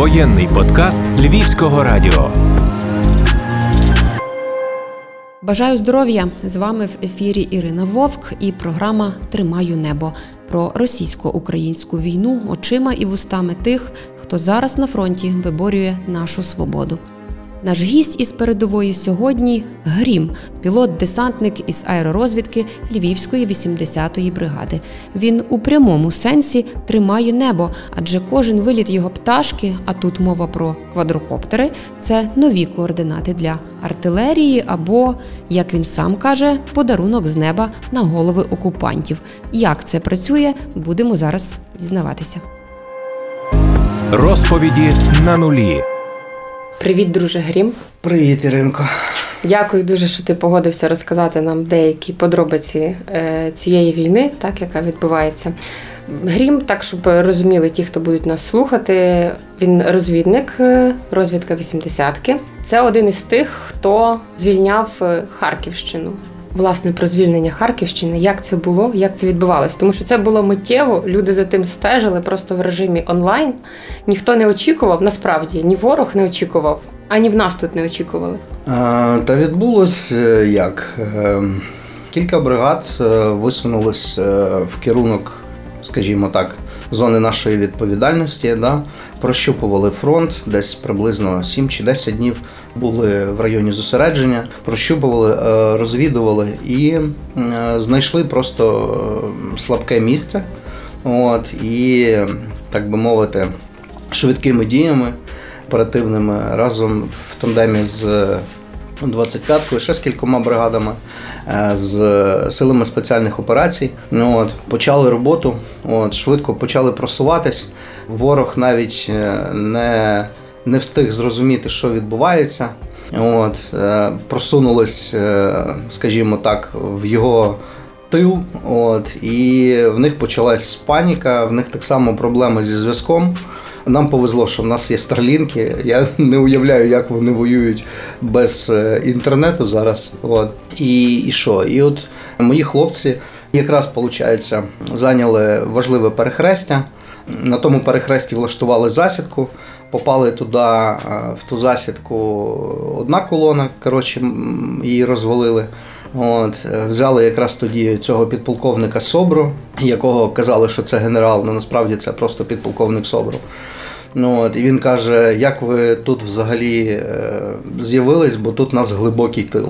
Воєнний подкаст Львівського радіо. Бажаю здоров'я! З вами в ефірі Ірина Вовк і програма Тримаю небо про російсько-українську війну очима і вустами тих, хто зараз на фронті виборює нашу свободу. Наш гість із передової сьогодні Грім, пілот-десантник із аеророзвідки Львівської 80-ї бригади. Він у прямому сенсі тримає небо, адже кожен виліт його пташки, а тут мова про квадрокоптери це нові координати для артилерії або, як він сам каже, подарунок з неба на голови окупантів. Як це працює, будемо зараз дізнаватися. Розповіді на нулі. Привіт, друже Грім. Привіт, Іринко. Дякую дуже, що ти погодився розказати нам деякі подробиці е, цієї війни, так яка відбувається. Грім, так щоб розуміли ті, хто будуть нас слухати. Він розвідник, е, розвідка 80-ки. Це один із тих, хто звільняв е, Харківщину. Власне, про звільнення Харківщини, як це було, як це відбувалось, тому що це було миттєво. Люди за тим стежили просто в режимі онлайн. Ніхто не очікував, насправді ні ворог не очікував, ані в нас тут не очікували. А, Та відбулось е, як е, кілька бригад е, висунулись в керунок, скажімо так, зони нашої відповідальності. Да? Прощупували фронт, десь приблизно 7 чи 10 днів були в районі зосередження, прощупували, е, розвідували і е, знайшли просто е, слабке місце. От, І, так би мовити, швидкими діями оперативними разом в тандемі з 25-кою, ще з кількома бригадами. Е, з силами спеціальних операцій. Ну, от, Почали роботу, от, швидко почали просуватись. Ворог навіть е, не не встиг зрозуміти, що відбувається. От, е, Просунулись, скажімо так, в його тил. От, І в них почалась паніка, в них так само проблеми зі зв'язком. Нам повезло, що в нас є старлінки. Я не уявляю, як вони воюють без е, інтернету зараз. От. І і що? І от мої хлопці якраз виходить, зайняли важливе перехрестя. На тому перехресті влаштували засідку. Попали туди, е, в ту засідку одна колона, коротше, її розвалили. От, е, Взяли якраз тоді цього підполковника Собру, якого казали, що це генерал, але насправді це просто підполковник Собру. Ну, от, І він каже, як ви тут взагалі е, з'явились, бо тут у нас глибокий тил.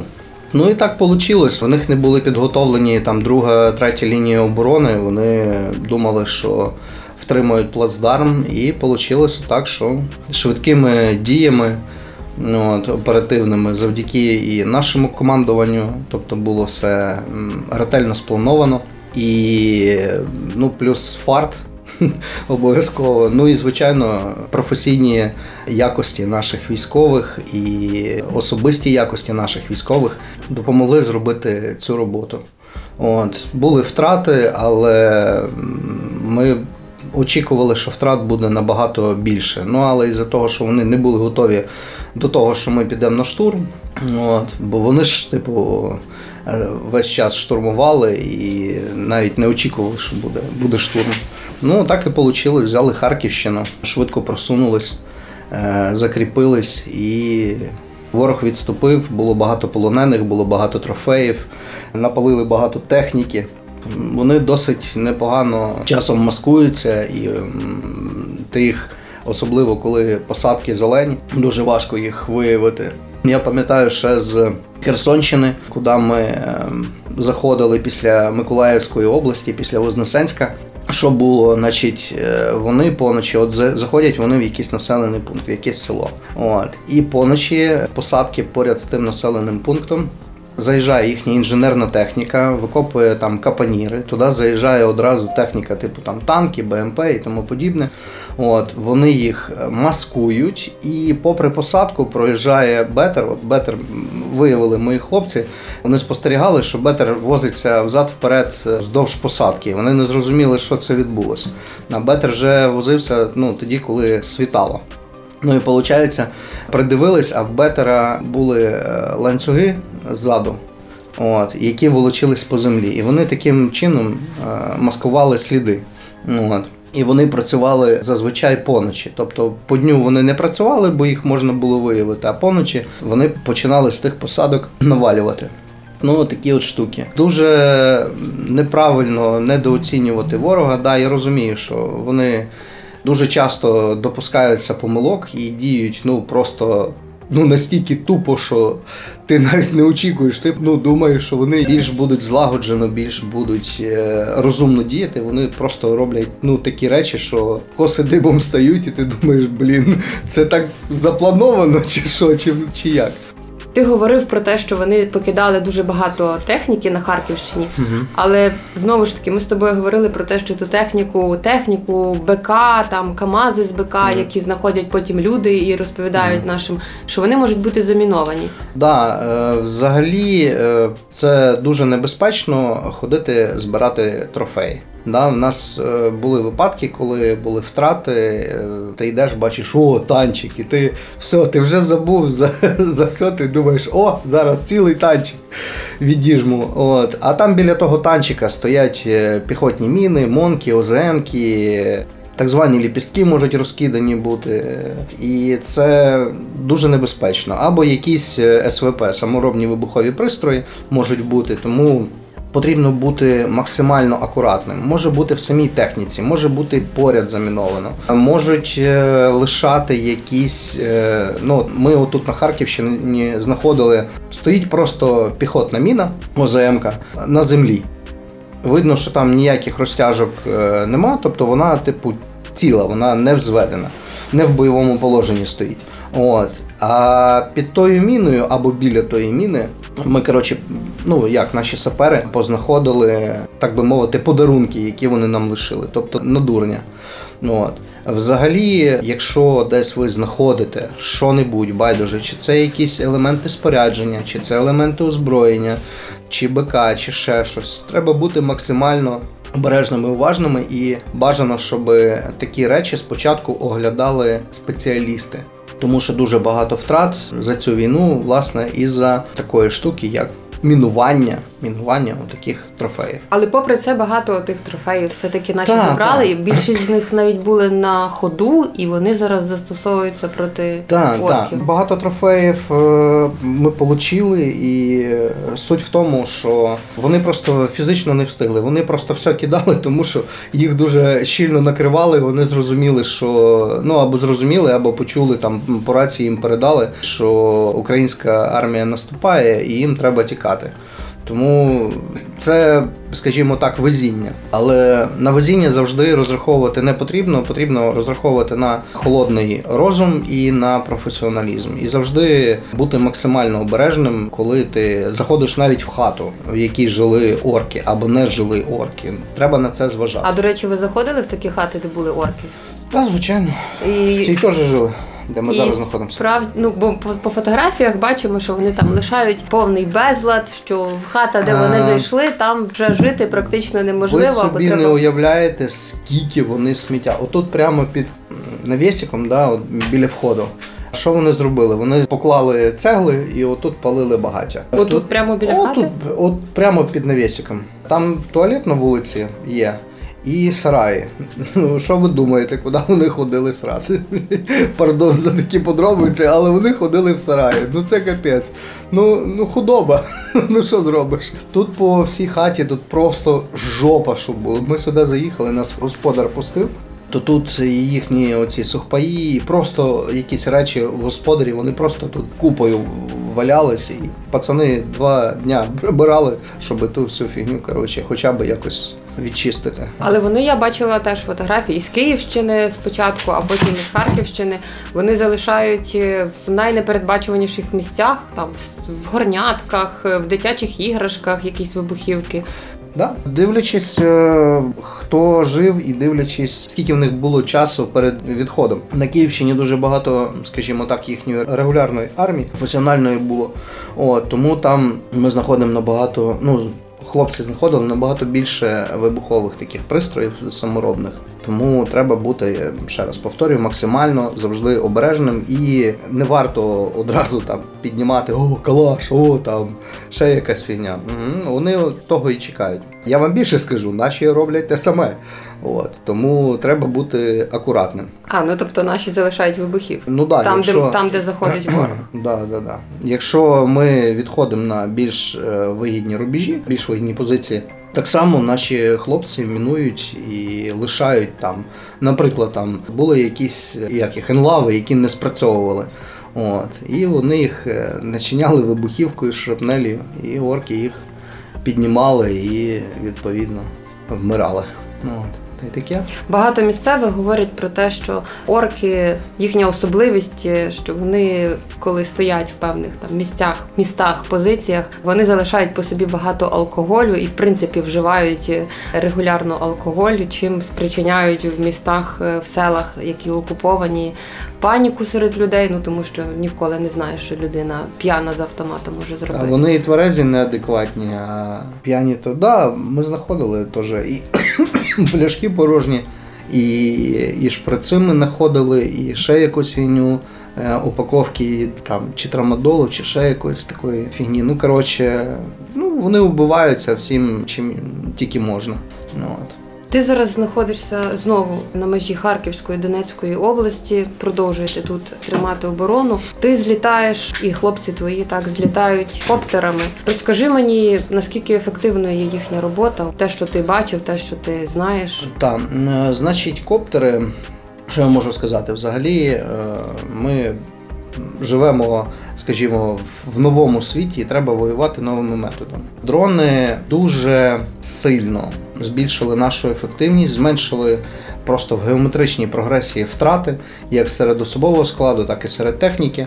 Ну і так вийшло. В них не були підготовлені там друга, третя лінія оборони. Вони думали, що втримають плацдарм, і вийшло так, що швидкими діями ну, от, оперативними завдяки і нашому командуванню, тобто було все ретельно сплановано. І ну, плюс фарт обов'язково. Ну і звичайно, професійні якості наших військових і особисті якості наших військових допомогли зробити цю роботу. От були втрати, але ми. Очікували, що втрат буде набагато більше. Ну але із-за того, що вони не були готові до того, що ми підемо на штурм, от, бо вони ж, типу, е, весь час штурмували і навіть не очікували, що буде, буде штурм. Ну, так і вийшло. Взяли Харківщину, швидко просунулись, е, закріпились, і ворог відступив. Було багато полонених, було багато трофеїв, напалили багато техніки. Вони досить непогано часом маскуються, і ти їх, особливо коли посадки зелені, дуже важко їх виявити. Я пам'ятаю ще з Херсонщини, куди ми ем, заходили після Миколаївської області, після Вознесенська. Що було, значить, е, вони поночі от заходять вони в якийсь населений пункт, в якесь село. От і поночі посадки поряд з тим населеним пунктом. Заїжджає їхня інженерна техніка, викопує там капаніри. Туди заїжджає одразу техніка, типу там танки, БМП і тому подібне. От Вони їх маскують, і попри посадку проїжджає бетер. От Бетер виявили мої хлопці. Вони спостерігали, що бетер возиться взад-вперед вздовж посадки. Вони не зрозуміли, що це відбулося. На бетер вже возився ну, тоді, коли світало. Ну і виходить, придивились, а в бетера були е, ланцюги ззаду, от, які волочились по землі. І вони таким чином е, маскували сліди. Ну, от. І вони працювали зазвичай поночі. Тобто по дню вони не працювали, бо їх можна було виявити, а поночі вони починали з тих посадок навалювати. Ну, такі от штуки. Дуже неправильно недооцінювати ворога. Да, я розумію, що вони дуже часто допускаються помилок і діють ну просто ну настільки тупо, що ти навіть не очікуєш. Ти ну думаєш, що вони більш будуть злагоджено, більш будуть е, розумно діяти. Вони просто роблять ну такі речі, що коси дибом стають, і ти думаєш, блін, це так заплановано, чи що, чи, чи як. Ти говорив про те, що вони покидали дуже багато техніки на Харківщині, але знову ж таки, ми з тобою говорили про те, що ту техніку, техніку, БК, там КАМАЗи з БК, Мгм. які знаходять потім люди і розповідають нашим, що вони можуть бути заміновані. Да, е, взагалі е, це дуже небезпечно ходити збирати трофеї. Да, в нас е, були випадки, коли були втрати, е, ти йдеш, бачиш, о, танчик, і ти все, ти вже забув за, за все, ти думаєш, о, зараз цілий танчик відіжму. От. А там біля того танчика стоять е, піхотні міни, монки, оземки. Так звані ліпістки можуть розкидані бути, і це дуже небезпечно. Або якісь СВП, саморобні вибухові пристрої можуть бути, тому потрібно бути максимально акуратним. Може бути в самій техніці, може бути поряд заміновано, можуть е, лишати якісь. е, Ну, ми отут на Харківщині знаходили, стоїть просто піхотна міна, ОЗМка на землі. Видно, що там ніяких розтяжок е, нема, тобто вона, типу, ціла, вона не взведена, не в бойовому положенні стоїть. От. А під тою міною або біля тої міни ми, коротше, ну як наші сапери познаходили, так би мовити, подарунки, які вони нам лишили, тобто на дурня. Ну, от. Взагалі, якщо десь ви знаходите що-небудь, байдуже, чи це якісь елементи спорядження, чи це елементи озброєння, чи БК, чи ще щось, треба бути максимально обережними, уважними і бажано, щоб такі речі спочатку оглядали спеціалісти. Тому що дуже багато втрат за цю війну, власне, і за такої штуки, як мінування, мінування таких трофеїв. Але попри це багато тих трофеїв все-таки наші Так, забрали, так. і більшість з них навіть були на ходу, і вони зараз застосовуються проти Так, так. Багато трофеїв е, ми отримали, і е, суть в тому, що вони просто фізично не встигли. Вони просто все кидали, тому що їх дуже щільно накривали. Вони зрозуміли, що ну або зрозуміли, або почули там по рації їм передали, що українська армія наступає і їм треба тікати. Тому це, скажімо так, везіння. Але на везіння завжди розраховувати не потрібно. Потрібно розраховувати на холодний розум і на професіоналізм. І завжди бути максимально обережним, коли ти заходиш навіть в хату, в якій жили орки або не жили орки. Треба на це зважати. А до речі, ви заходили в такі хати, де були орки? Так, звичайно. І... Ці теж жили, де ми І зараз знаходимося. Справді, ну бо по, по фотографіях бачимо, що вони там лишають повний безлад, що в хата, де вони зайшли, там вже жити практично неможливо, Ви собі не уявляєте, скільки вони сміття. Отут прямо під м, навісиком, да, от біля входу. Що вони зробили? Вони поклали цегли і отут палили багаття. Отут прямо біля О, хати? тут, от прямо під навісиком. Там туалет на вулиці є. І сараї. Ну, що ви думаєте, куди вони ходили срати? Пардон за такі подробиці, але вони ходили в сараї. Ну це капець. Ну, ну худоба. Ну що зробиш? Тут по всій хаті тут просто жопа, щоб було. Ми сюди заїхали, нас господар пустив. То тут їхні оці сухпаї, просто якісь речі в господарі, вони просто тут купою валялися. І пацани два дня прибирали, щоб ту всю фігню, коротше, хоча б якось відчистити. Але вони я бачила теж фотографії з Київщини спочатку, а потім із Харківщини. Вони залишають е, в найнепередбачуваніших місцях, там в- горнятках, е, в дитячих іграшках, якісь вибухівки. Да? Дивлячись, е, хто жив і дивлячись, скільки в них було часу перед відходом. На Київщині дуже багато, скажімо так, їхньої регулярної армії, професіональної було. От, тому там ми знаходимо набагато, ну, хлопці знаходили набагато більше вибухових таких пристроїв саморобних. Тому треба бути, ще раз повторюю, максимально завжди обережним і не варто одразу там піднімати о, калаш, о, там ще якась фігня. Мгм, Вони того і чекають. Я вам більше скажу, наші роблять те саме. От, тому треба бути акуратним. А, ну тобто наші залишають вибухів. Ну да, там, якщо... де, там, де заходить ворог. Да, да, да. Якщо ми відходимо на більш е, вигідні рубежі, більш вигідні позиції, так само наші хлопці мінують і лишають там. Наприклад, там були якісь як їх, енлави, які не спрацьовували. От, і вони їх е, начиняли вибухівкою, шрапнелію, і орки їх піднімали і відповідно вмирали. От. Та й таке. Багато місцевих говорять про те, що орки, їхня особливість, е, що вони, коли стоять в певних там місцях, містах, позиціях, вони залишають по собі багато алкоголю і, в принципі, вживають е, регулярно алкоголь, чим спричиняють в містах, е, в селах, які окуповані, паніку серед людей. Ну тому що ніколи не знаєш, що людина п'яна з автоматом може А зробити. вони і тверезі неадекватні, а п'яні то да, ми знаходили теж і пляшки порожні, і, і шприци ми знаходили, і ще якусь фігню, е, упаковки там, чи трамадолу, чи ще якоїсь такої фігні. Ну, коротше, ну, вони вбиваються всім, чим тільки можна. Ну, от. Ти зараз знаходишся знову на межі Харківської Донецької області. Продовжуєте тут тримати оборону. Ти злітаєш, і хлопці твої так злітають коптерами. Розкажи мені, наскільки ефективною є їхня робота, те, що ти бачив, те, що ти знаєш. Так, значить, коптери, що я можу сказати? Взагалі, е, ми живемо, скажімо, в новому світі і треба воювати новими методами. Дрони дуже сильно збільшили нашу ефективність, зменшили просто в геометричній прогресії втрати, як серед особового складу, так і серед техніки.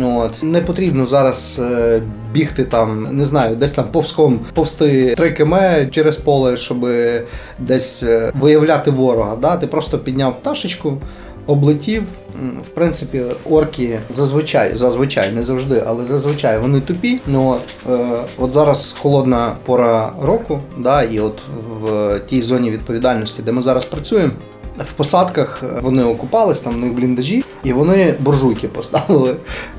От. Не потрібно зараз е, бігти там, не знаю, десь там повзком повсти 3 км через поле, щоб десь е, виявляти ворога. Да? Ти просто підняв пташечку, облетів. В принципі, орки зазвичай, зазвичай, не завжди, але зазвичай вони тупі. Ну, от, е, от зараз холодна пора року, да, і от в тій зоні відповідальності, де ми зараз працюємо. В посадках вони окупались, там в них бліндажі, і вони буржуйки поставили.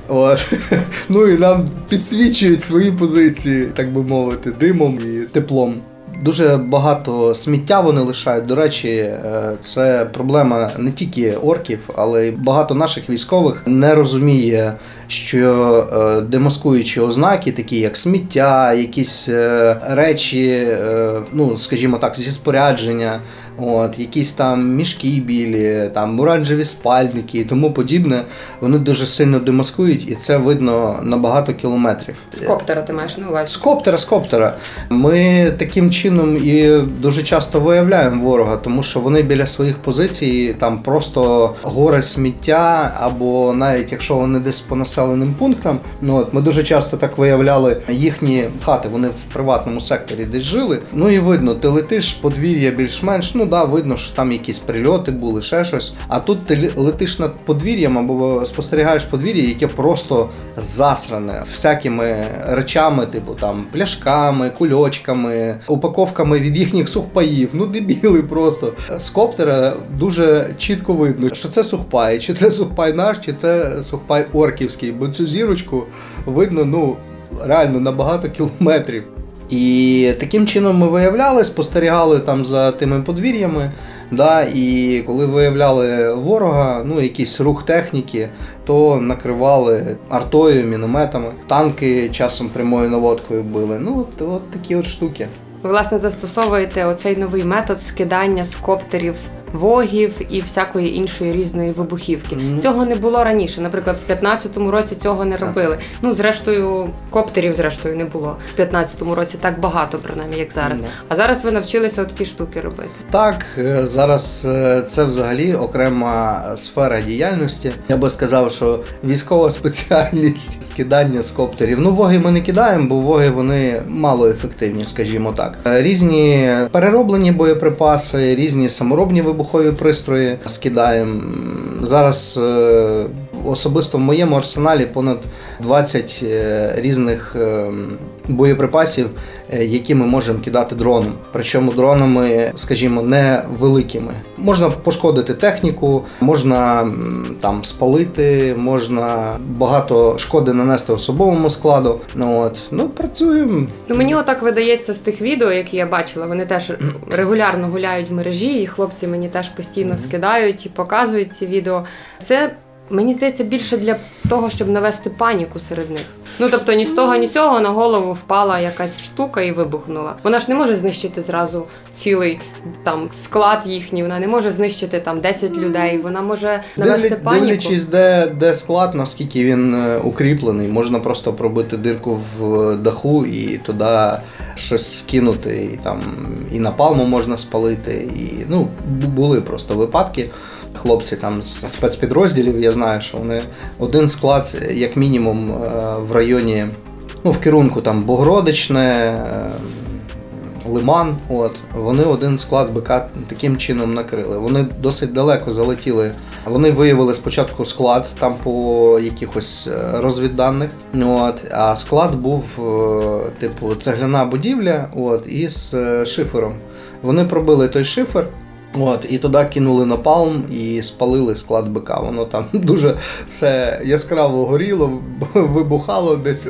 От. Ну і нам підсвічують свої позиції, так би мовити, димом і теплом. Дуже багато сміття вони лишають. До речі, е, це проблема не тільки орків, але й багато наших військових не розуміє, що е, демаскуючі ознаки, такі як сміття, якісь е, речі, ну скажімо так, зі спорядження. От, якісь там мішки білі, там оранжеві спальники і тому подібне, вони дуже сильно демаскують, і це видно на багато кілометрів. З коптера ти маєш на увазі. З коптера, з коптера. Ми таким чином і дуже часто виявляємо ворога, тому що вони біля своїх позицій там просто гори сміття, або навіть якщо вони десь по населеним пунктам, ну от ми дуже часто так виявляли їхні хати, вони в приватному секторі десь жили. Ну і видно, ти летиш подвір'я більш-менш, ну да, видно, що там якісь прильоти були, ще щось. А тут ти летиш над подвір'ям або спостерігаєш подвір'я, яке просто засране всякими речами, типу там пляшками, кульочками, упаковками від їхніх сухпаїв. Ну дебіли просто. З коптера дуже чітко видно, що це сухпай, чи це сухпай наш, чи це сухпай орківський, бо цю зірочку видно, ну реально на багато кілометрів. І таким чином ми виявляли, спостерігали там за тими подвір'ями. Да, і коли виявляли ворога, ну якийсь рух техніки, то накривали артою, мінометами, танки часом прямою наводкою били. Ну от, от такі от штуки. Ви власне застосовуєте оцей новий метод скидання з коптерів вогів і всякої іншої різної вибухівки. Мгм. Цього не було раніше. Наприклад, в 15-му році цього не робили. Ну, зрештою, коптерів, зрештою, не було в 15-му році так багато, принаймні, як зараз. Да. А зараз ви навчилися такі штуки робити. Так, е, зараз е, це взагалі окрема сфера діяльності. Я би сказав, що військова спеціальність скидання з коптерів. Ну, воги ми не кидаємо, бо воги вони мало ефективні, скажімо так. Е, Різні перероблені боєприпаси, різні саморобні вибухові пристрої скидаємо. Зараз е, особисто в моєму арсеналі понад 20 е, різних е, боєприпасів, е, які ми можемо кидати дроном. Причому дронами, скажімо, не великими. Можна пошкодити техніку, можна там спалити, можна багато шкоди нанести особовому складу. Ну от ну працюємо. Ну мені отак видається з тих відео, які я бачила. Вони теж регулярно гуляють в мережі, і хлопці мені теж постійно скидають і показують ці відео. Це мені здається більше для того, щоб навести паніку серед них. Ну тобто ні з того, ні з цього на голову впала якась штука і вибухнула. Вона ж не може знищити зразу цілий там склад їхній. Вона не може знищити там 10 людей. Вона може навести Дивлі- паніку. Дивлячись, де, де склад, наскільки він е, укріплений, можна просто пробити дирку в даху і туди щось скинути. І там і напалму можна спалити. І ну, були просто випадки. Хлопці там з спецпідрозділів, я знаю, що вони один склад, як мінімум, е, в районі, ну, в керунку там Богородичне, е, Лиман. От вони один склад БК таким чином накрили. Вони досить далеко залетіли. Вони виявили спочатку склад там по якихось е, розвідданих. От, а склад був типу цегляна будівля, от, із шифером. Вони пробили той шифер. От, і туди кинули напалм і спалили склад БК. Воно там дуже все яскраво горіло, вибухало десь е,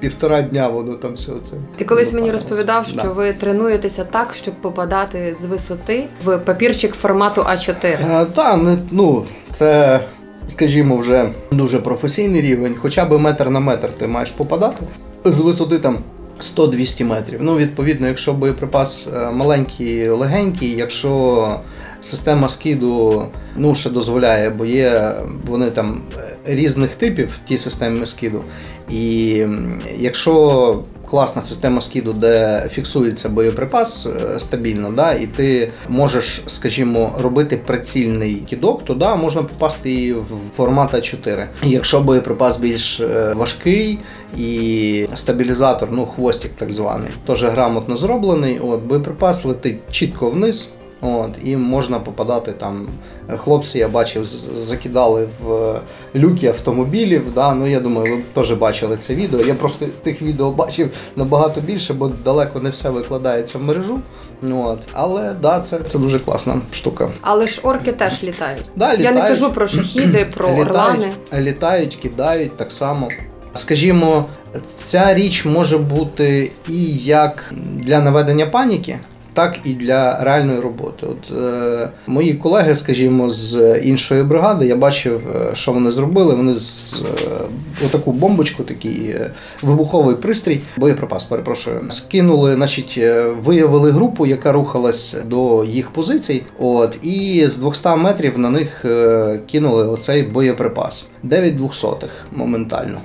півтора дня. Воно там все це. Ти колись мені розповідав, що Да. ви тренуєтеся так, щоб попадати з висоти в папірчик формату А4. Е, Та, не- ну, це, скажімо, вже дуже професійний рівень. Хоча б метр на метр ти маєш попадати з висоти там 100-200 метрів. Ну, відповідно, якщо боєприпас е, маленький, легенький, якщо система скиду ну, ще дозволяє, бо є вони там е, різних типів, ті системи скиду. І якщо класна система скиду, де фіксується боєприпас е, стабільно, да, і ти можеш, скажімо, робити прицільний кидок, то да, можна попасти і в формат А4. Якщо боєприпас більш е, важкий і стабілізатор, ну хвостик так званий, теж грамотно зроблений, от боєприпас летить чітко вниз. От, і можна попадати там. Хлопці, я бачив, закидали в люки автомобілів. Да? Ну, я думаю, ви теж бачили це відео. Я просто тих відео бачив набагато більше, бо далеко не все викладається в мережу. От. Але да, це, це дуже класна штука. Але ж орки теж літають. Да, Я не кажу про шахіди, про орлани. Літають, літають, кидають так само. Скажімо, ця річ може бути і як для наведення паніки, так і для реальної роботи. От е, мої колеги, скажімо, з іншої бригади, я бачив, е, що вони зробили. Вони з е, отаку бомбочку, такий е, вибуховий пристрій, боєприпас, перепрошую, скинули, значить, е, виявили групу, яка рухалась до їх позицій. От, і з 200 метрів на них е, кинули оцей боєприпас. 9 двохсотих моментально.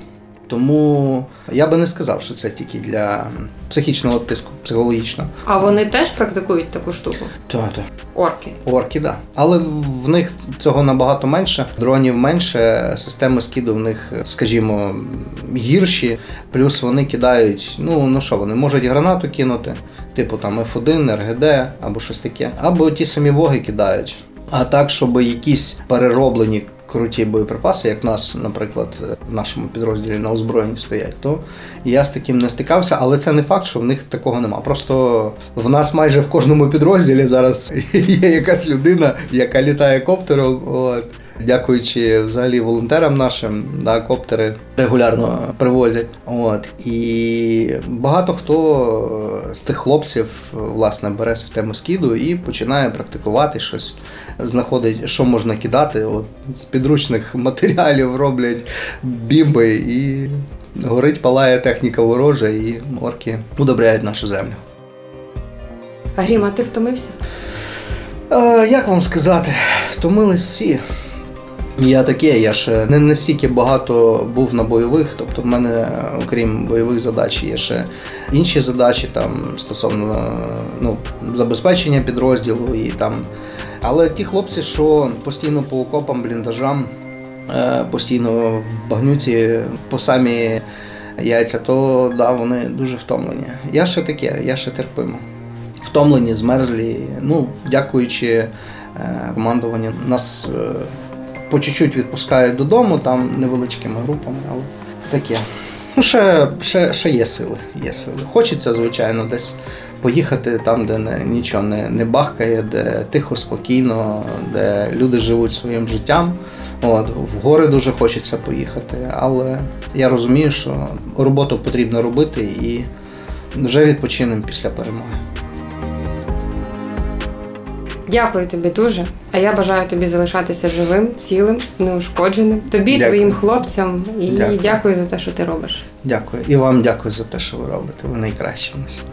Тому я би не сказав, що це тільки для психічного тиску, психологічного. А вони теж практикують таку штуку. Так, Орки. Орки, да. Але в- в них цього набагато менше, дронів менше, системи скиду в них, скажімо, гірші. Плюс вони кидають, ну ну що, вони можуть гранату кинути, типу там F1, РГД або щось таке, або ті самі воги кидають. А так, щоб якісь перероблені круті боєприпаси, як нас, наприклад, в нашому підрозділі на озброєнні стоять, то я з таким не стикався, але це не факт, що в них такого нема. Просто в нас майже в кожному підрозділі зараз є якась людина, яка літає коптером. От. Дякуючи взагалі волонтерам нашим, да, коптери регулярно привозять. От. І багато хто з тих хлопців власне бере систему скиду і починає практикувати щось, знаходить, що можна кидати. От, з підручних матеріалів роблять бімби і горить, палає техніка ворожа, і орки удобряють нашу землю. А Гріма, ти втомився? Е, як вам сказати, втомились всі. Я таке, я ще не настільки багато був на бойових, тобто в мене, окрім бойових задач, є ще інші задачі там стосовно ну, забезпечення підрозділу і там. Але ті хлопці, що постійно по окопам, бліндажам, е, постійно в багнюці по самі яйця, то да, вони дуже втомлені. Я ще таке, я ще терпимо. Втомлені, змерзлі. Ну, дякуючи е, командуванню, нас е, по чуть-чуть відпускають додому, там невеличкими групами, але таке. Ну, ще, ще, ще є сили, є сили. Хочеться, звичайно, десь поїхати там, де не, нічого не, не бахкає, де тихо, спокійно, де люди живуть своїм життям. От, в гори дуже хочеться поїхати, але я розумію, що роботу потрібно робити і вже відпочинемо після перемоги. Дякую тобі дуже. А я бажаю тобі залишатися живим, цілим, неушкодженим. Тобі, Дякую. твоїм хлопцям, і Дякую. дякую за те, що ти робиш. Дякую. І вам дякую за те, що ви робите. Ви найкращі в нас.